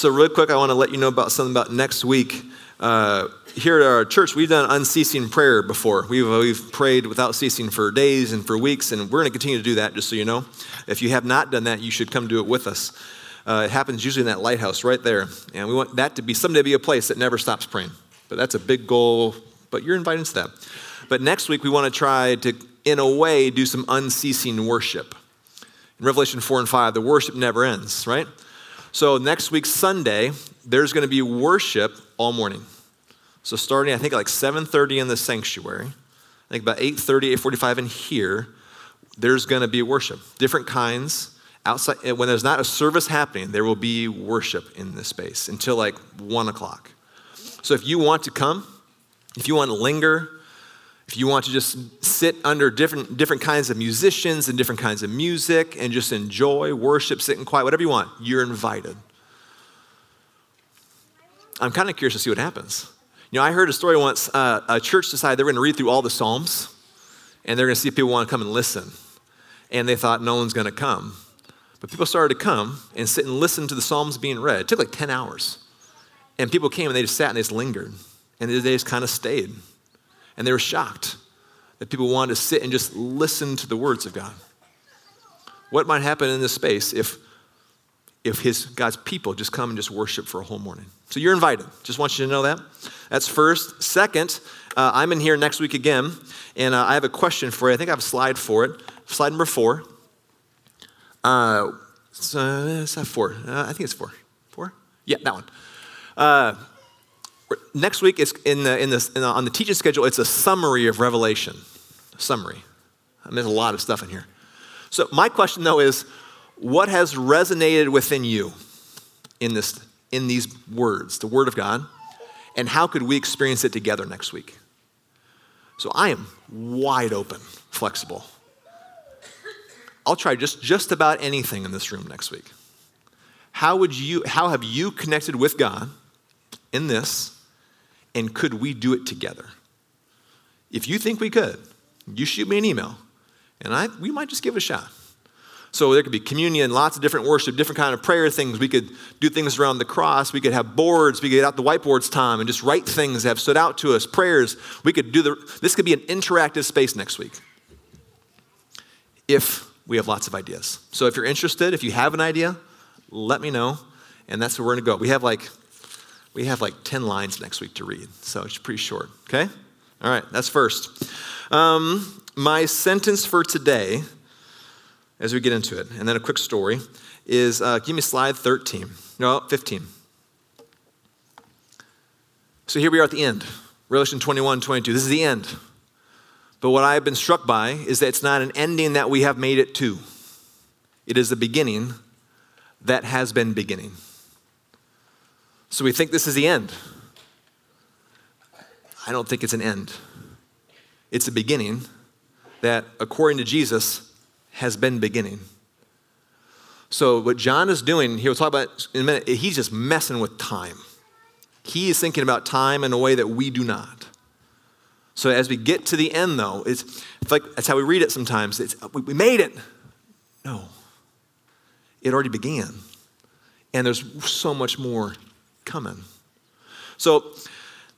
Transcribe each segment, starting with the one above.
So, real quick, I want to let you know about something about next week. Uh, here at our church, we've done unceasing prayer before. We've, we've prayed without ceasing for days and for weeks, and we're going to continue to do that, just so you know. If you have not done that, you should come do it with us. Uh, it happens usually in that lighthouse right there. And we want that to be someday be a place that never stops praying. But that's a big goal, but you're invited to that. But next week, we want to try to, in a way, do some unceasing worship. In Revelation 4 and 5, the worship never ends, right? So next week, Sunday, there's going to be worship all morning. So starting, I think, like 7.30 in the sanctuary, I think about 8.30, 8.45 in here, there's going to be worship. Different kinds. Outside, eh, when there's not a service happening, there will be worship in this space until like 1 o'clock. So if you want to come, if you want to linger, if you want to just sit under different, different kinds of musicians and different kinds of music and just enjoy worship, sit in quiet, whatever you want, you're invited. I'm kind of curious to see what happens. You know, I heard a story once uh, a church decided they were going to read through all the Psalms and they're going to see if people want to come and listen. And they thought no one's going to come. But people started to come and sit and listen to the Psalms being read. It took like 10 hours. And people came and they just sat and they just lingered. And they just kind of stayed. And they were shocked that people wanted to sit and just listen to the words of God. What might happen in this space if, if his, God's people just come and just worship for a whole morning? So you're invited. Just want you to know that. That's first. Second, uh, I'm in here next week again, and uh, I have a question for you. I think I have a slide for it. Slide number four. Uh, so, is that four? Uh, I think it's four. Four? Yeah, that one. Uh, next week is in the, in the, in the, on the teaching schedule it's a summary of revelation. Summary. I mean, there's a lot of stuff in here. So my question though is what has resonated within you in this in these words the word of god and how could we experience it together next week? So i am wide open flexible. I'll try just just about anything in this room next week. How would you how have you connected with god in this and could we do it together? If you think we could, you shoot me an email, and I, we might just give it a shot. So there could be communion, lots of different worship, different kind of prayer things. We could do things around the cross. We could have boards. We could get out the whiteboards time and just write things that have stood out to us, prayers. We could do the, this could be an interactive space next week if we have lots of ideas. So if you're interested, if you have an idea, let me know. And that's where we're going to go. We have like we have like 10 lines next week to read, so it's pretty short, okay? All right, that's first. Um, my sentence for today, as we get into it, and then a quick story, is uh, give me slide 13. No, 15. So here we are at the end, Revelation 21, 22. This is the end. But what I've been struck by is that it's not an ending that we have made it to, it is the beginning that has been beginning. So we think this is the end. I don't think it's an end. It's a beginning that, according to Jesus, has been beginning. So, what John is doing, he'll talk about in a minute, he's just messing with time. He is thinking about time in a way that we do not. So, as we get to the end, though, it's, it's like that's how we read it sometimes. It's, oh, we made it. No, it already began. And there's so much more coming. So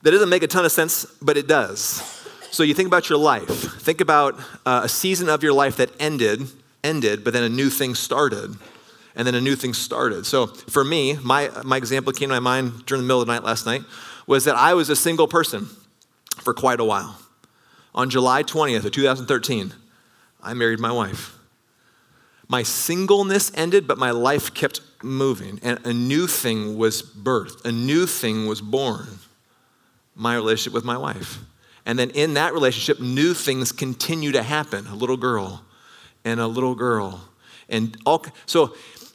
that doesn't make a ton of sense, but it does. So you think about your life. Think about uh, a season of your life that ended, ended, but then a new thing started, and then a new thing started. So for me, my my example came to my mind during the middle of the night last night was that I was a single person for quite a while. On July 20th of 2013, I married my wife. My singleness ended, but my life kept moving. And a new thing was birthed, a new thing was born my relationship with my wife. And then in that relationship, new things continue to happen a little girl and a little girl. And all, so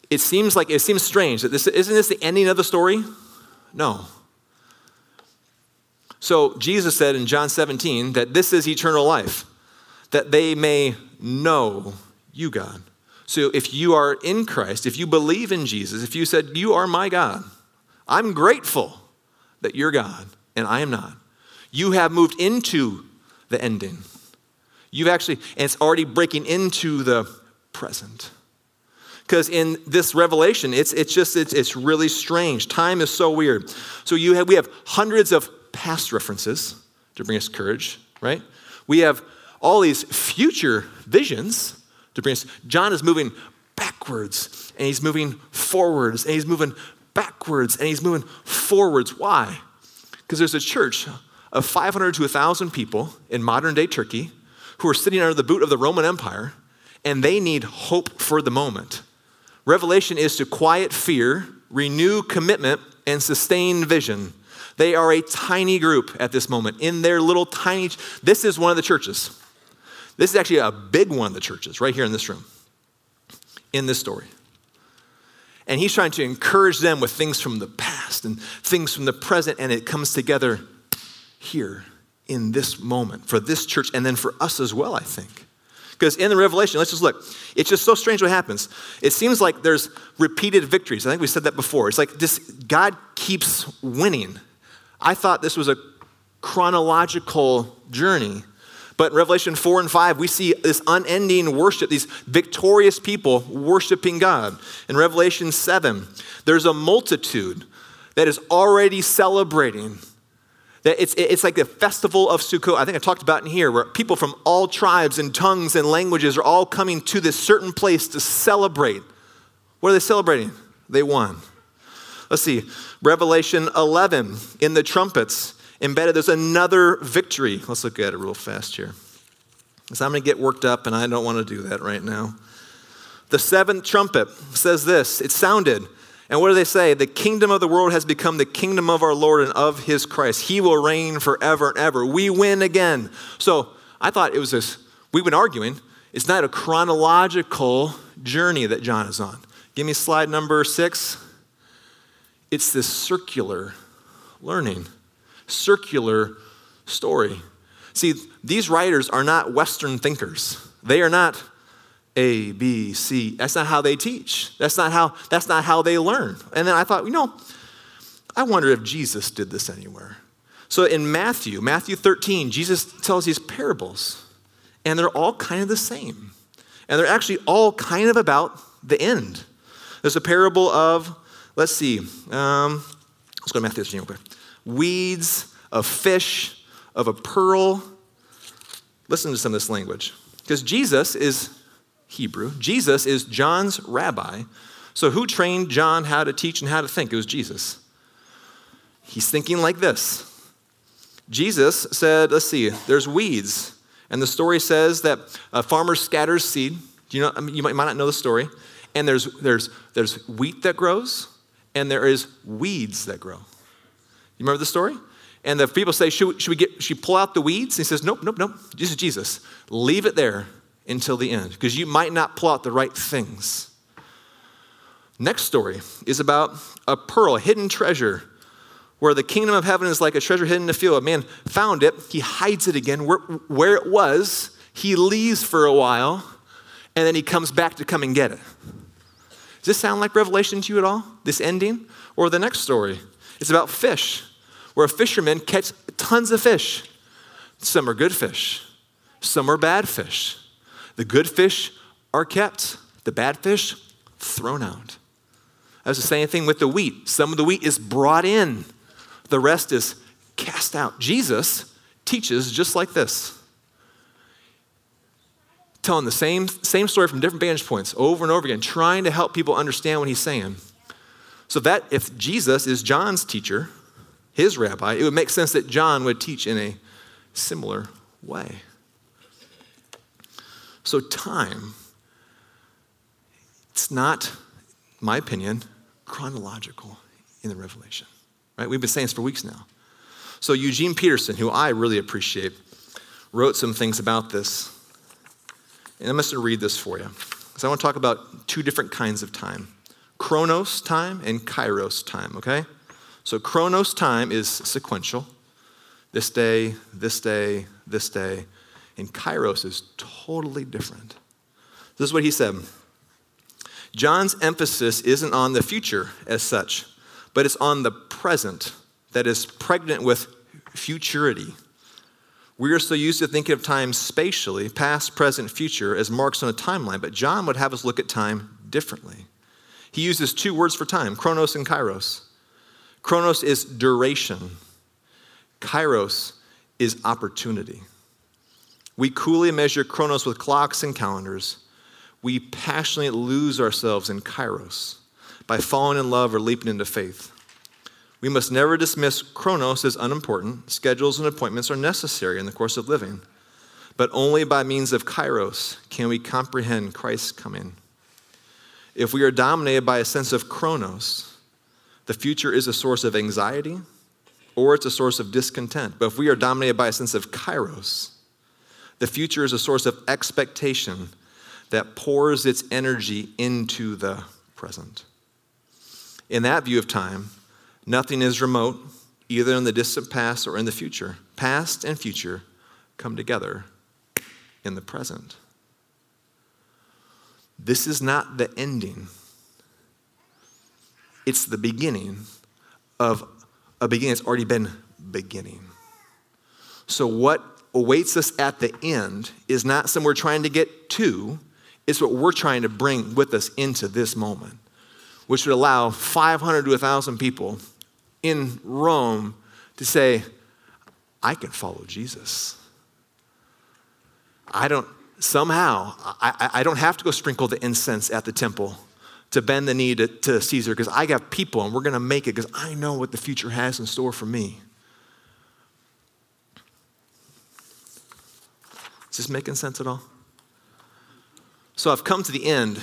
it seems like it seems strange that this isn't this the ending of the story? No. So Jesus said in John 17 that this is eternal life, that they may know you, God. So if you are in Christ, if you believe in Jesus, if you said, You are my God, I'm grateful that you're God and I am not. You have moved into the ending. You've actually, and it's already breaking into the present. because in this revelation, it's, it's just, it's, it's really strange. Time is so weird. So you have, we have hundreds of past references to bring us courage, right? We have all these future visions to bring us. John is moving backwards and he's moving forwards and he's moving backwards and he's moving forwards. Why? Because there's a church of 500 to 1,000 people in modern day Turkey who are sitting under the boot of the Roman Empire and they need hope for the moment. Revelation is to quiet fear, renew commitment, and sustain vision. They are a tiny group at this moment in their little tiny. This is one of the churches. This is actually a big one of the churches right here in this room, in this story. And he's trying to encourage them with things from the past and things from the present, and it comes together here in this moment for this church and then for us as well, I think. Because in the Revelation, let's just look. It's just so strange what happens. It seems like there's repeated victories. I think we said that before. It's like this God keeps winning. I thought this was a chronological journey. But in Revelation 4 and 5, we see this unending worship, these victorious people worshiping God. In Revelation 7, there's a multitude that is already celebrating. That it's, it's like the festival of Sukkot. I think I talked about in here, where people from all tribes and tongues and languages are all coming to this certain place to celebrate. What are they celebrating? They won. Let's see, Revelation 11, in the trumpets, embedded, there's another victory. Let's look at it real fast here. Because I'm going to get worked up, and I don't want to do that right now. The seventh trumpet says this it sounded. And what do they say? The kingdom of the world has become the kingdom of our Lord and of his Christ. He will reign forever and ever. We win again. So I thought it was this, we've been arguing, it's not a chronological journey that John is on. Give me slide number six. It's this circular learning circular story. See, these writers are not Western thinkers. They are not A, B, C. That's not how they teach. That's not how, that's not how they learn. And then I thought, you know, I wonder if Jesus did this anywhere. So in Matthew, Matthew 13, Jesus tells these parables, and they're all kind of the same. And they're actually all kind of about the end. There's a parable of, let's see, um, let's go to Matthew 13 real quick weeds, of fish, of a pearl. Listen to some of this language. Because Jesus is Hebrew, Jesus is John's rabbi. So, who trained John how to teach and how to think? It was Jesus. He's thinking like this Jesus said, let's see, there's weeds. And the story says that a farmer scatters seed. Do you know, I mean, you might, might not know the story. And there's, there's, there's wheat that grows, and there is weeds that grow. You remember the story? And the people say, should, should we get, should we pull out the weeds? And he says, nope, nope, nope. This is Jesus. Leave it there until the end because you might not pull out the right things. Next story is about a pearl, a hidden treasure, where the kingdom of heaven is like a treasure hidden in a field. A man found it, he hides it again where, where it was, he leaves for a while, and then he comes back to come and get it. Does this sound like Revelation to you at all? This ending? Or the next story? It's about fish, where a fisherman catch tons of fish. Some are good fish, some are bad fish. The good fish are kept, the bad fish thrown out. That's the same thing with the wheat. Some of the wheat is brought in, the rest is cast out. Jesus teaches just like this. Telling the same, same story from different vantage points over and over again, trying to help people understand what he's saying. So that if Jesus is John's teacher, his rabbi, it would make sense that John would teach in a similar way. So time, it's not, my opinion, chronological in the Revelation. Right? We've been saying this for weeks now. So Eugene Peterson, who I really appreciate, wrote some things about this. And I'm just going to read this for you. Because I want to talk about two different kinds of time chronos time and kairos time, okay? So chronos time is sequential. This day, this day, this day. And kairos is totally different. This is what he said. John's emphasis isn't on the future as such, but it's on the present that is pregnant with futurity. We are so used to thinking of time spatially, past, present, future, as marks on a timeline, but John would have us look at time differently. He uses two words for time chronos and kairos. Chronos is duration, kairos is opportunity. We coolly measure chronos with clocks and calendars. We passionately lose ourselves in kairos by falling in love or leaping into faith. We must never dismiss chronos as unimportant. Schedules and appointments are necessary in the course of living. But only by means of kairos can we comprehend Christ's coming. If we are dominated by a sense of chronos, the future is a source of anxiety or it's a source of discontent. But if we are dominated by a sense of kairos, the future is a source of expectation that pours its energy into the present. In that view of time, nothing is remote, either in the distant past or in the future. Past and future come together in the present. This is not the ending, it's the beginning of a beginning that's already been beginning. So, what awaits us at the end is not somewhere trying to get to, it's what we're trying to bring with us into this moment, which would allow 500 to 1,000 people in Rome to say, I can follow Jesus. I don't, somehow, I, I don't have to go sprinkle the incense at the temple to bend the knee to, to Caesar because I got people and we're going to make it because I know what the future has in store for me. Is this making sense at all? So I've come to the end.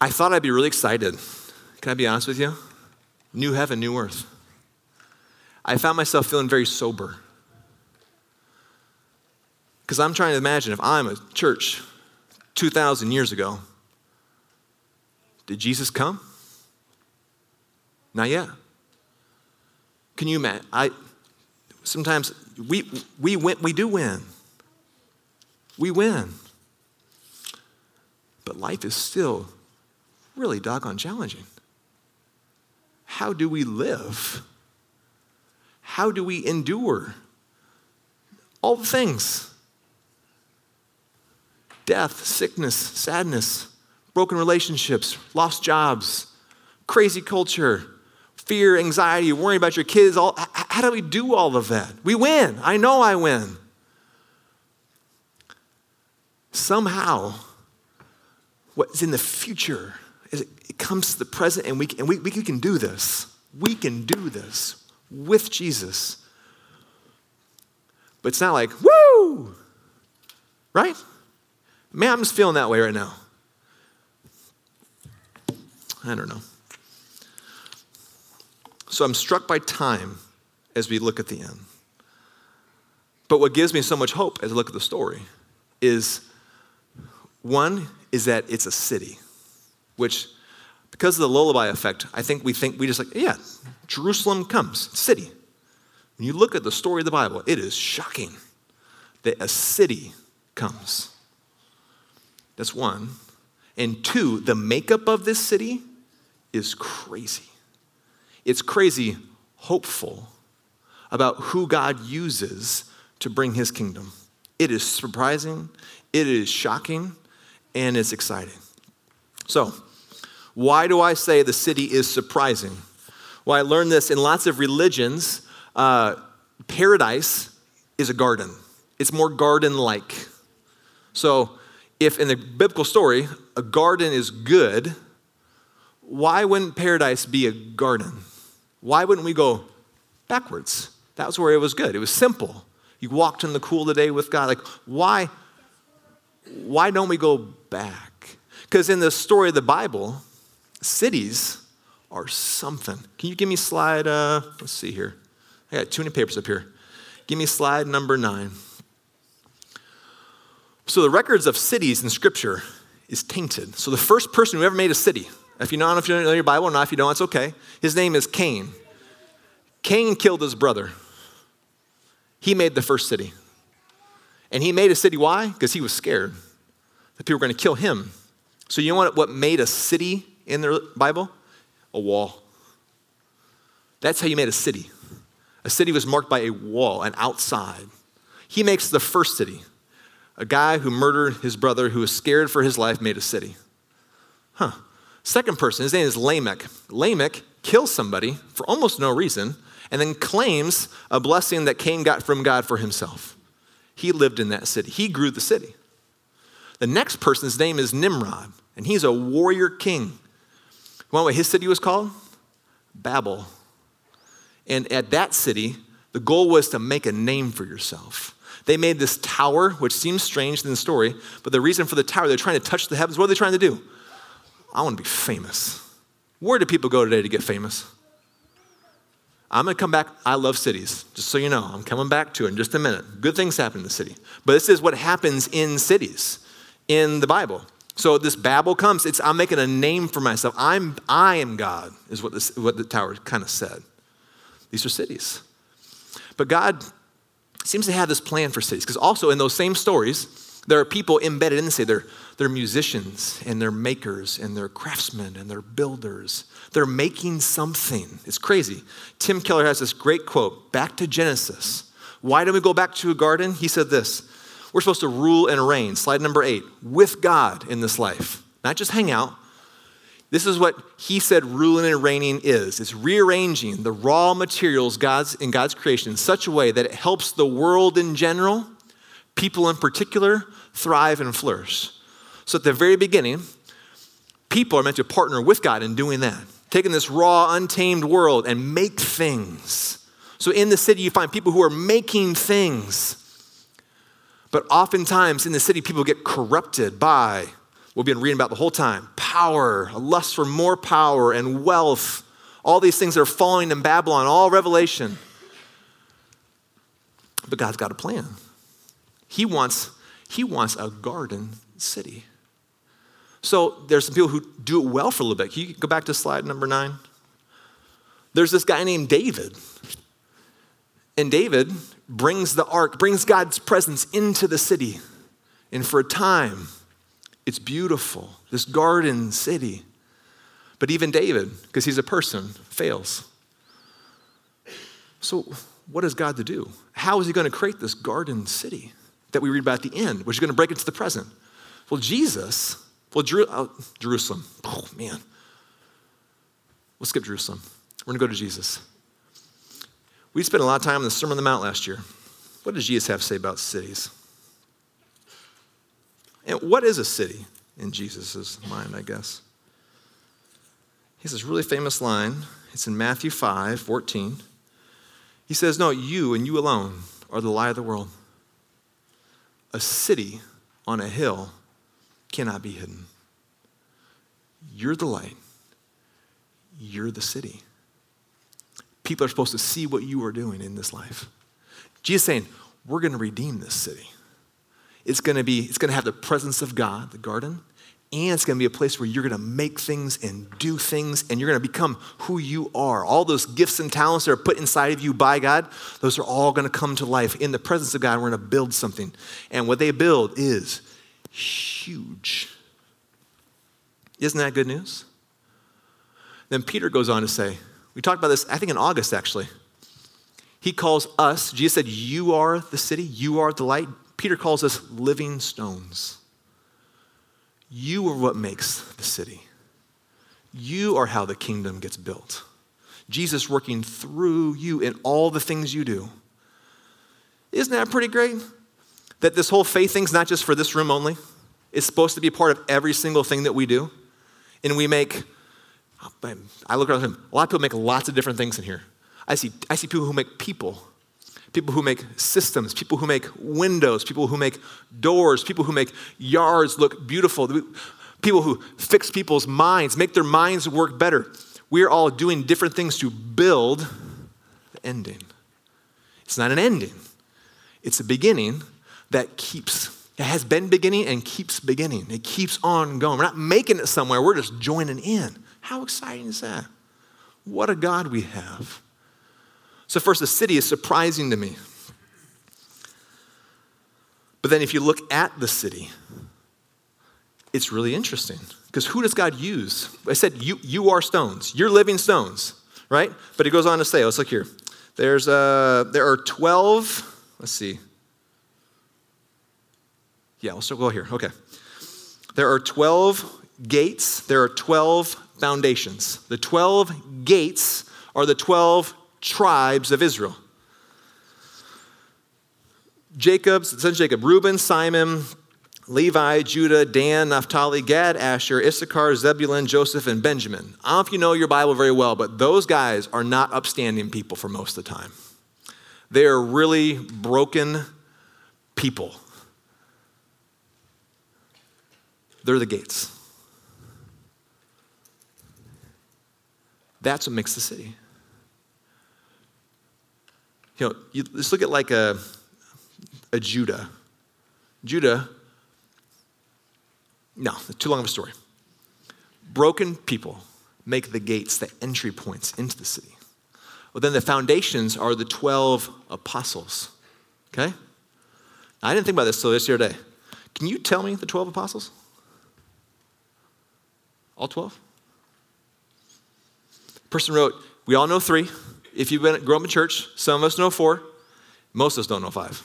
I thought I'd be really excited. Can I be honest with you? New heaven, new earth. I found myself feeling very sober. Because I'm trying to imagine if I'm a church 2,000 years ago, did Jesus come? Not yet. Can you imagine? I sometimes we we win, we do win we win. But life is still really doggone challenging. How do we live? How do we endure? All the things death, sickness, sadness, broken relationships, lost jobs, crazy culture, fear, anxiety, worrying about your kids. All, how do we do all of that? We win. I know I win somehow what's in the future is it, comes to the present and we, and we, we can do this. We can do this with Jesus. But it's not like, woo! Right? Man, I'm just feeling that way right now. I don't know. So I'm struck by time as we look at the end. But what gives me so much hope as I look at the story is one is that it's a city, which, because of the lullaby effect, I think we think we just like, yeah, Jerusalem comes, city. When you look at the story of the Bible, it is shocking that a city comes. That's one. And two, the makeup of this city is crazy. It's crazy hopeful about who God uses to bring his kingdom. It is surprising, it is shocking, and it's exciting. So, why do I say the city is surprising? Well, I learned this in lots of religions. Uh, paradise is a garden, it's more garden like. So, if in the biblical story a garden is good, why wouldn't paradise be a garden? Why wouldn't we go backwards? That was where it was good. It was simple. You walked in the cool of the day with God. Like, why? why don't we go back? Because in the story of the Bible, cities are something. Can you give me slide, uh, let's see here. I got too many papers up here. Give me slide number nine. So the records of cities in Scripture is tainted. So the first person who ever made a city, if you know, if you don't know your Bible or not, if you don't, it's okay. His name is Cain. Cain killed his brother. He made the first city. And he made a city. Why? Because he was scared that people were going to kill him. So, you know what, what made a city in the Bible? A wall. That's how you made a city. A city was marked by a wall, an outside. He makes the first city. A guy who murdered his brother, who was scared for his life, made a city. Huh. Second person, his name is Lamech. Lamech kills somebody for almost no reason and then claims a blessing that Cain got from God for himself. He lived in that city, he grew the city. The next person's name is Nimrod, and he's a warrior king. You want what his city was called? Babel. And at that city, the goal was to make a name for yourself. They made this tower, which seems strange in the story, but the reason for the tower, they're trying to touch the heavens. What are they trying to do? I want to be famous. Where do people go today to get famous? I'm going to come back. I love cities, just so you know. I'm coming back to it in just a minute. Good things happen in the city. But this is what happens in cities in the Bible. So this Babel comes, it's I'm making a name for myself. I'm I am God, is what, this, what the tower kind of said. These are cities. But God seems to have this plan for cities, because also in those same stories, there are people embedded in the city. They're, they're musicians and they're makers and they're craftsmen and they're builders. They're making something. It's crazy. Tim Keller has this great quote back to Genesis. Why do we go back to a garden? He said this We're supposed to rule and reign, slide number eight, with God in this life, not just hang out. This is what he said ruling and reigning is. It's rearranging the raw materials God's, in God's creation in such a way that it helps the world in general, people in particular, thrive and flourish. So at the very beginning, people are meant to partner with God in doing that, taking this raw, untamed world and make things. So in the city, you find people who are making things. But oftentimes in the city, people get corrupted by we've been reading about the whole time power, a lust for more power and wealth, all these things that are falling in Babylon, all revelation. But God's got a plan. He wants, he wants a garden city. So there's some people who do it well for a little bit. Can you go back to slide number nine? There's this guy named David. And David brings the ark, brings God's presence into the city. And for a time, it's beautiful, this garden city. But even David, because he's a person, fails. So, what is God to do? How is he going to create this garden city that we read about at the end, which is going to break into the present? Well, Jesus well, oh, Jerusalem. Oh, man. We'll skip Jerusalem. We're going to go to Jesus. We spent a lot of time on the Sermon on the Mount last year. What does Jesus have to say about cities? And what is a city in Jesus' mind, I guess? He has this really famous line. It's in Matthew 5 14. He says, No, you and you alone are the light of the world. A city on a hill cannot be hidden. You're the light, you're the city. People are supposed to see what you are doing in this life. Jesus saying, We're going to redeem this city. It's going to be, it's going to have the presence of God, the garden, and it's going to be a place where you're going to make things and do things and you're going to become who you are. All those gifts and talents that are put inside of you by God, those are all going to come to life in the presence of God. We're going to build something. And what they build is huge. Isn't that good news? Then Peter goes on to say, we talked about this, I think in August actually. He calls us, Jesus said, You are the city, you are the light. Peter calls us living stones. You are what makes the city. You are how the kingdom gets built. Jesus working through you in all the things you do. Isn't that pretty great? That this whole faith thing's not just for this room only. It's supposed to be part of every single thing that we do. And we make, I look around a lot of people make lots of different things in here. I see, I see people who make people, people who make systems, people who make windows, people who make doors, people who make yards look beautiful, people who fix people's minds, make their minds work better. We are all doing different things to build the ending. It's not an ending, it's a beginning that keeps, it has been beginning and keeps beginning. It keeps on going. We're not making it somewhere, we're just joining in. How exciting is that? What a God we have. So, first, the city is surprising to me. But then, if you look at the city, it's really interesting. Because who does God use? I said, you, you are stones. You're living stones, right? But he goes on to say, let's look here. There's, uh, there are 12, let's see, yeah, still go here. Okay. There are 12 gates, there are 12 foundations. The 12 gates are the 12 tribes of Israel. Jacob, son Jacob, Reuben, Simon, Levi, Judah, Dan, Naphtali, Gad, Asher, Issachar, Zebulun, Joseph, and Benjamin. I don't know if you know your Bible very well, but those guys are not upstanding people for most of the time. They are really broken people. They're the gates. That's what makes the city. You know, you, let's look at like a, a Judah. Judah no, too long of a story. Broken people make the gates, the entry points into the city. Well, then the foundations are the 12 apostles. Okay? I didn't think about this until this year today. Can you tell me the 12 apostles? All 12? Person wrote, We all know three. If you've been grown up in church, some of us know four. Most of us don't know five.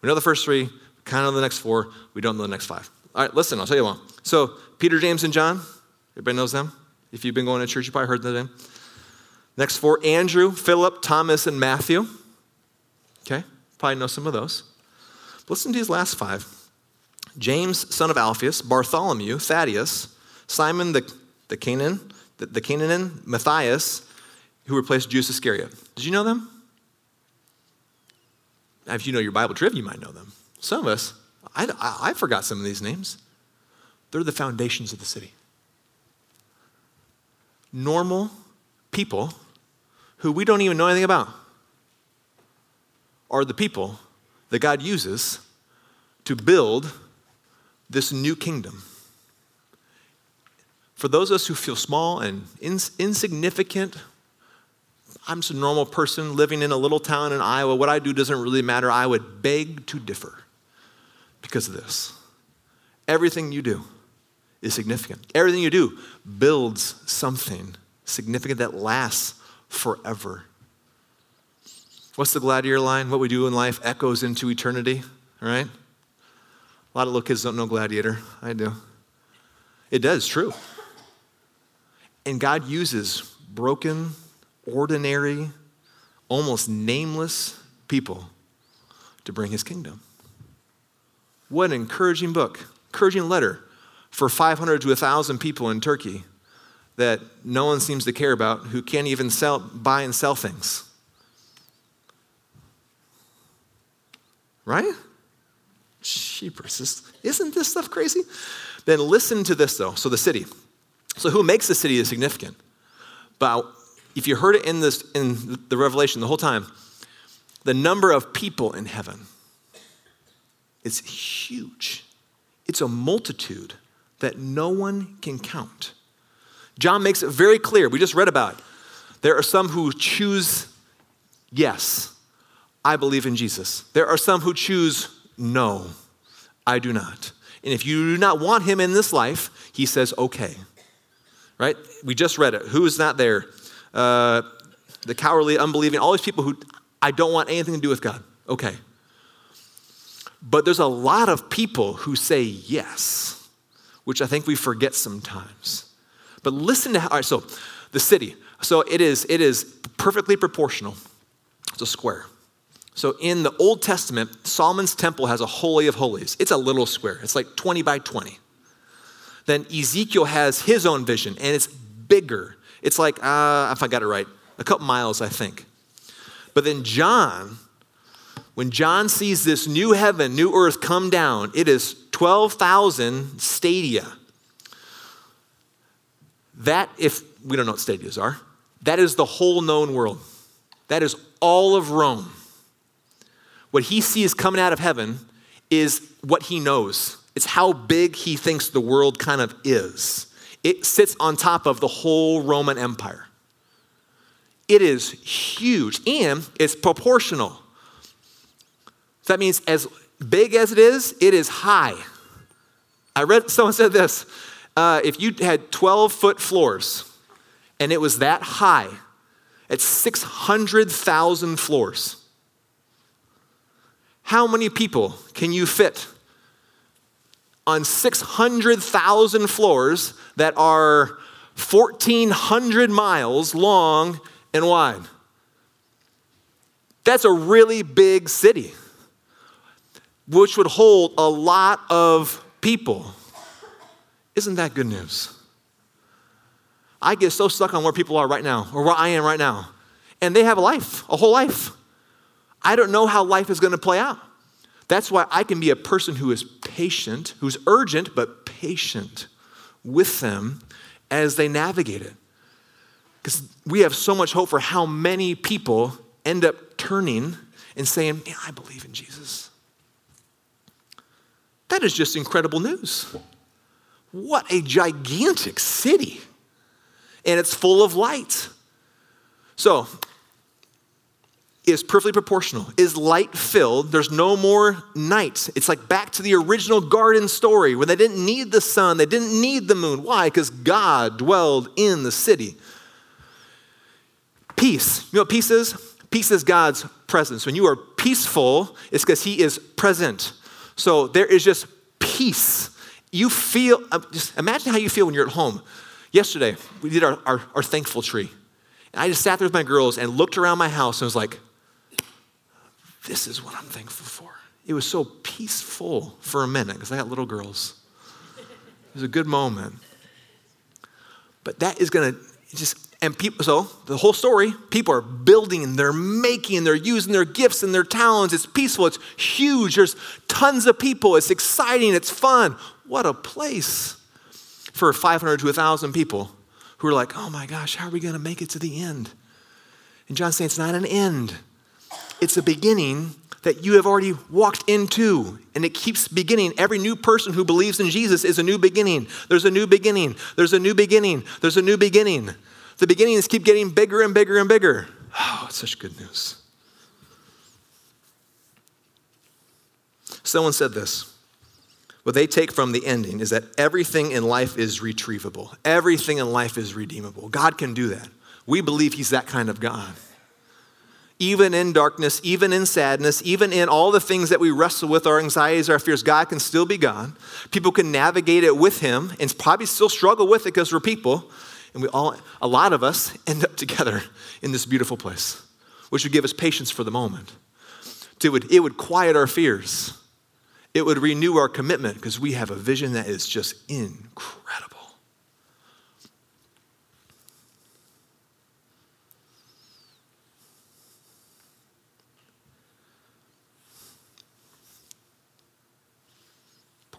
We know the first three, kind of the next four, we don't know the next five. All right, listen, I'll tell you one. So, Peter, James, and John, everybody knows them? If you've been going to church, you probably heard the name. Next four Andrew, Philip, Thomas, and Matthew. Okay, probably know some of those. But listen to these last five James, son of Alphaeus, Bartholomew, Thaddeus, Simon the, the Canaan, the, the Canaanan, Matthias, who replaced Judas Iscariot. Did you know them? If you know your Bible trivia, you might know them. Some of us, I, I, I forgot some of these names. They're the foundations of the city. Normal people who we don't even know anything about are the people that God uses to build this new kingdom. For those of us who feel small and ins- insignificant, I'm just a normal person living in a little town in Iowa. What I do doesn't really matter. I would beg to differ because of this. Everything you do is significant. Everything you do builds something significant that lasts forever. What's the gladiator line? What we do in life echoes into eternity, right? A lot of little kids don't know gladiator. I do. It does, true. And God uses broken, ordinary, almost nameless people to bring his kingdom. What an encouraging book, encouraging letter for 500 to 1,000 people in Turkey that no one seems to care about who can't even sell, buy and sell things. Right? Sheepers. Isn't this stuff crazy? Then listen to this though. So the city. So who makes the city is significant. But if you heard it in this in the Revelation the whole time, the number of people in heaven is huge. It's a multitude that no one can count. John makes it very clear. We just read about it. There are some who choose yes, I believe in Jesus. There are some who choose no, I do not. And if you do not want him in this life, he says, okay. Right? We just read it. Who is not there? Uh, the cowardly, unbelieving, all these people who I don't want anything to do with God. Okay. But there's a lot of people who say yes which I think we forget sometimes. But listen to how, all right, so the city. So it is, it is perfectly proportional. It's a square. So in the Old Testament, Solomon's temple has a holy of holies. It's a little square. It's like 20 by 20. Then Ezekiel has his own vision, and it's bigger. It's like, uh, if I got it right, a couple miles, I think. But then John, when John sees this new heaven, new earth come down, it is 12,000 stadia. That, if we don't know what stadias are, that is the whole known world. That is all of Rome. What he sees coming out of heaven is what he knows. It's how big he thinks the world kind of is. It sits on top of the whole Roman Empire. It is huge and it's proportional. That means as big as it is, it is high. I read, someone said this uh, if you had 12 foot floors and it was that high, it's 600,000 floors. How many people can you fit on 600,000 floors that are 1,400 miles long and wide. That's a really big city, which would hold a lot of people. Isn't that good news? I get so stuck on where people are right now, or where I am right now. And they have a life, a whole life. I don't know how life is going to play out. That's why I can be a person who is patient, who's urgent, but patient with them as they navigate it. Because we have so much hope for how many people end up turning and saying, yeah, I believe in Jesus. That is just incredible news. What a gigantic city. And it's full of light. So, is perfectly proportional, is light filled. There's no more night. It's like back to the original garden story when they didn't need the sun, they didn't need the moon. Why? Because God dwelled in the city. Peace. You know what peace is? Peace is God's presence. When you are peaceful, it's because He is present. So there is just peace. You feel, uh, just imagine how you feel when you're at home. Yesterday, we did our, our, our thankful tree. And I just sat there with my girls and looked around my house and was like, this is what I'm thankful for. It was so peaceful for a minute because I got little girls. It was a good moment. But that is going to just and people, so the whole story, people are building, they're making, they're using their gifts and their talents. It's peaceful, it's huge. There's tons of people. It's exciting, it's fun. What a place for 500 to 1,000 people who are like, oh my gosh, how are we going to make it to the end? And John's saying it's not an end, it's a beginning that you have already walked into. And it keeps beginning. Every new person who believes in Jesus is a new beginning. There's a new beginning. There's a new beginning. There's a new beginning. The beginnings keep getting bigger and bigger and bigger. Oh, it's such good news. Someone said this. What they take from the ending is that everything in life is retrievable, everything in life is redeemable. God can do that. We believe He's that kind of God. Even in darkness, even in sadness, even in all the things that we wrestle with, our anxieties, our fears, God can still be God. People can navigate it with Him and probably still struggle with it because we're people. And we all, a lot of us, end up together in this beautiful place, which would give us patience for the moment. It would, it would quiet our fears. It would renew our commitment because we have a vision that is just incredible.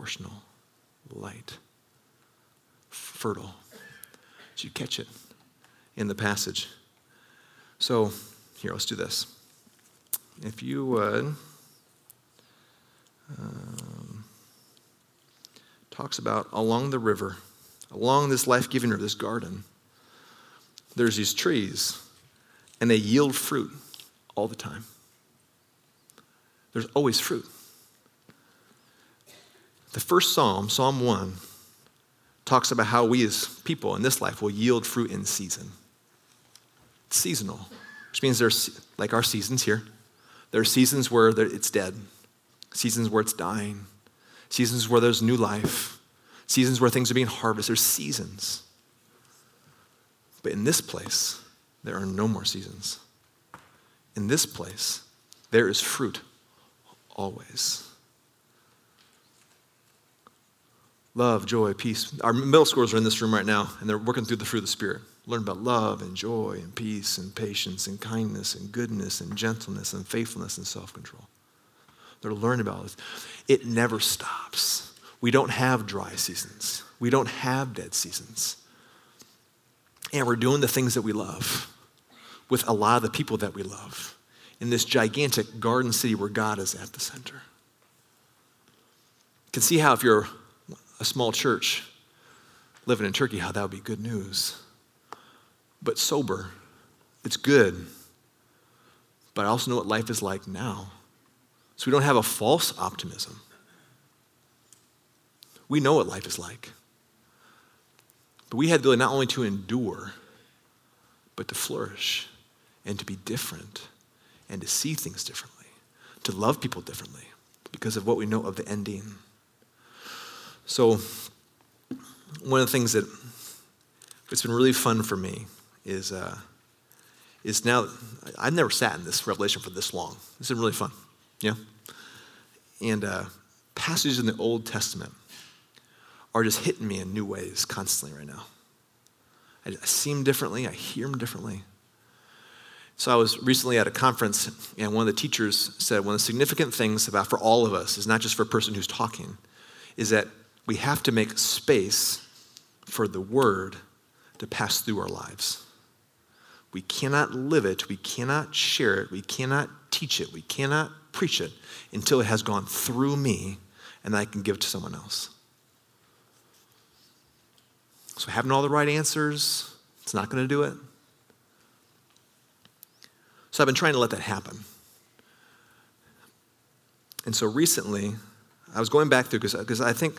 Portional, light, fertile Did you catch it in the passage? So, here, let's do this. If you would, um, talks about along the river, along this life giving river, this garden, there's these trees, and they yield fruit all the time. There's always fruit. The first psalm, Psalm 1, talks about how we as people in this life will yield fruit in season. It's seasonal, which means there's like our seasons here. There are seasons where it's dead, seasons where it's dying, seasons where there's new life, seasons where things are being harvested. There's seasons. But in this place, there are no more seasons. In this place, there is fruit always. Love, joy, peace. Our middle schoolers are in this room right now, and they're working through the fruit of the Spirit. Learn about love and joy and peace and patience and kindness and goodness and gentleness and faithfulness and self control. They're learning about this. It never stops. We don't have dry seasons, we don't have dead seasons. And we're doing the things that we love with a lot of the people that we love in this gigantic garden city where God is at the center. You can see how if you're a small church living in Turkey, how that would be good news. But sober, it's good. But I also know what life is like now. So we don't have a false optimism. We know what life is like. But we had really not only to endure, but to flourish and to be different and to see things differently, to love people differently because of what we know of the ending. So, one of the things that it's been really fun for me is, uh, is now, I've never sat in this revelation for this long. It's been really fun. Yeah? And uh, passages in the Old Testament are just hitting me in new ways constantly right now. I, I see them differently, I hear them differently. So I was recently at a conference, and one of the teachers said one of the significant things about for all of us is not just for a person who's talking, is that we have to make space for the word to pass through our lives. We cannot live it, we cannot share it, we cannot teach it, we cannot preach it until it has gone through me and I can give to someone else. So, having all the right answers, it's not going to do it. So, I've been trying to let that happen. And so, recently, I was going back through because I think,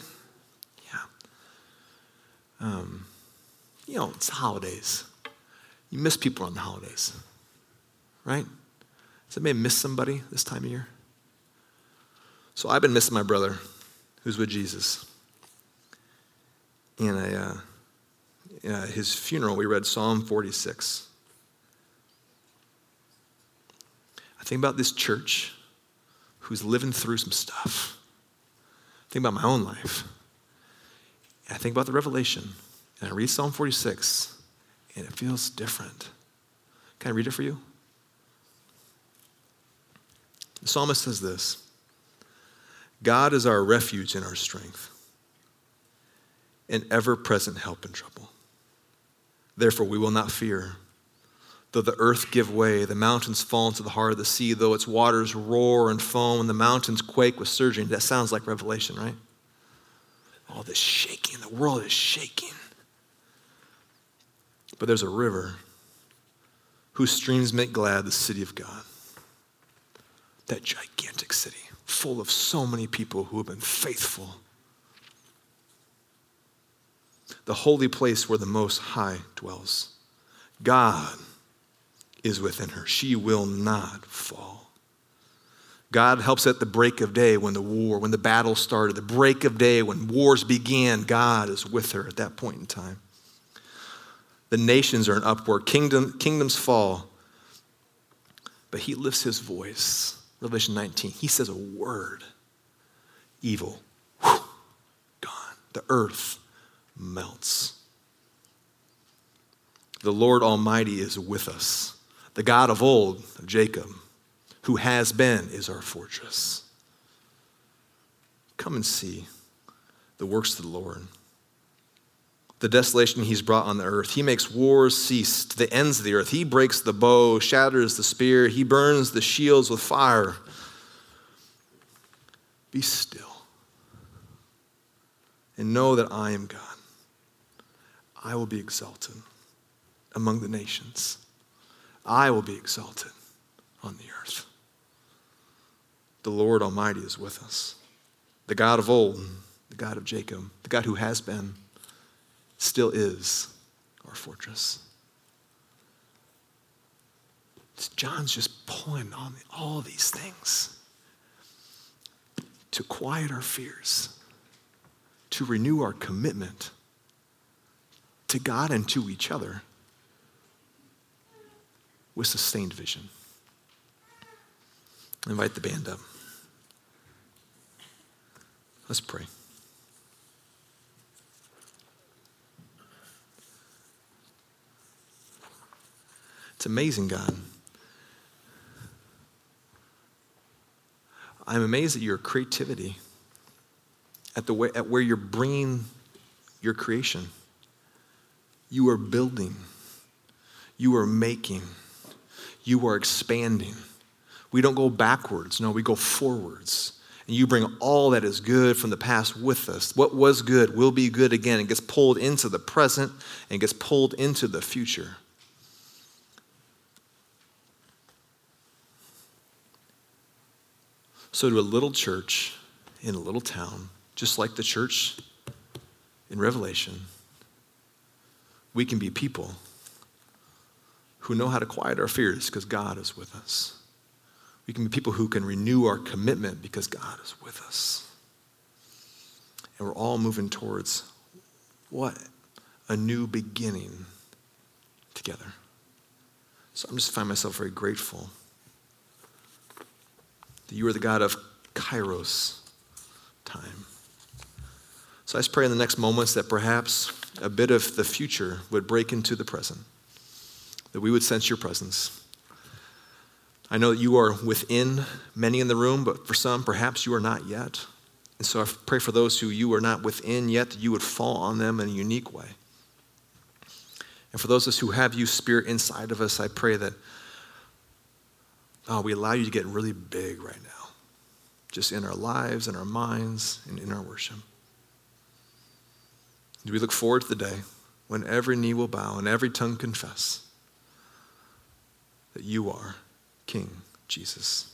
um, you know, it's holidays. You miss people on the holidays, right? Does anybody miss somebody this time of year? So I've been missing my brother who's with Jesus. And I, uh, uh, his funeral, we read Psalm 46. I think about this church who's living through some stuff. I think about my own life. And I think about the revelation. And I read Psalm 46, and it feels different. Can I read it for you? The psalmist says this God is our refuge and our strength, an ever present help in trouble. Therefore, we will not fear. Though the earth give way, the mountains fall into the heart of the sea, though its waters roar and foam, and the mountains quake with surging. That sounds like Revelation, right? All this shaking, the world is shaking. But there's a river whose streams make glad the city of God, that gigantic city full of so many people who have been faithful. The holy place where the Most High dwells. God is within her. She will not fall. God helps at the break of day when the war, when the battle started, the break of day when wars began. God is with her at that point in time. The nations are in upward, kingdom, kingdoms fall, but he lifts his voice Revelation 19. He says a word, evil, whew, gone. The earth melts. The Lord Almighty is with us. The God of old, of Jacob, who has been, is our fortress. Come and see the works of the Lord the desolation he's brought on the earth. He makes wars cease to the ends of the earth. He breaks the bow, shatters the spear, he burns the shields with fire. Be still and know that I am God. I will be exalted among the nations. I will be exalted on the earth. The Lord Almighty is with us. The God of old, the God of Jacob, the God who has been still is our fortress. John's just pulling on all these things to quiet our fears, to renew our commitment to God and to each other with sustained vision. invite the band up. Let's pray. It's amazing, God. I'm amazed at your creativity, at, the way, at where you're bringing your creation. You are building, you are making, you are expanding. We don't go backwards, no, we go forwards. And you bring all that is good from the past with us. What was good will be good again. It gets pulled into the present and gets pulled into the future. So, to a little church in a little town, just like the church in Revelation, we can be people who know how to quiet our fears because God is with us. We can be people who can renew our commitment because God is with us. And we're all moving towards what? A new beginning together. So I'm just find myself very grateful that you are the God of kairos time. So I just pray in the next moments that perhaps a bit of the future would break into the present, that we would sense your presence. I know that you are within many in the room, but for some, perhaps you are not yet. And so I pray for those who you are not within yet, that you would fall on them in a unique way. And for those of us who have you, Spirit, inside of us, I pray that oh, we allow you to get really big right now, just in our lives, in our minds, and in our worship. Do we look forward to the day when every knee will bow and every tongue confess that you are King Jesus?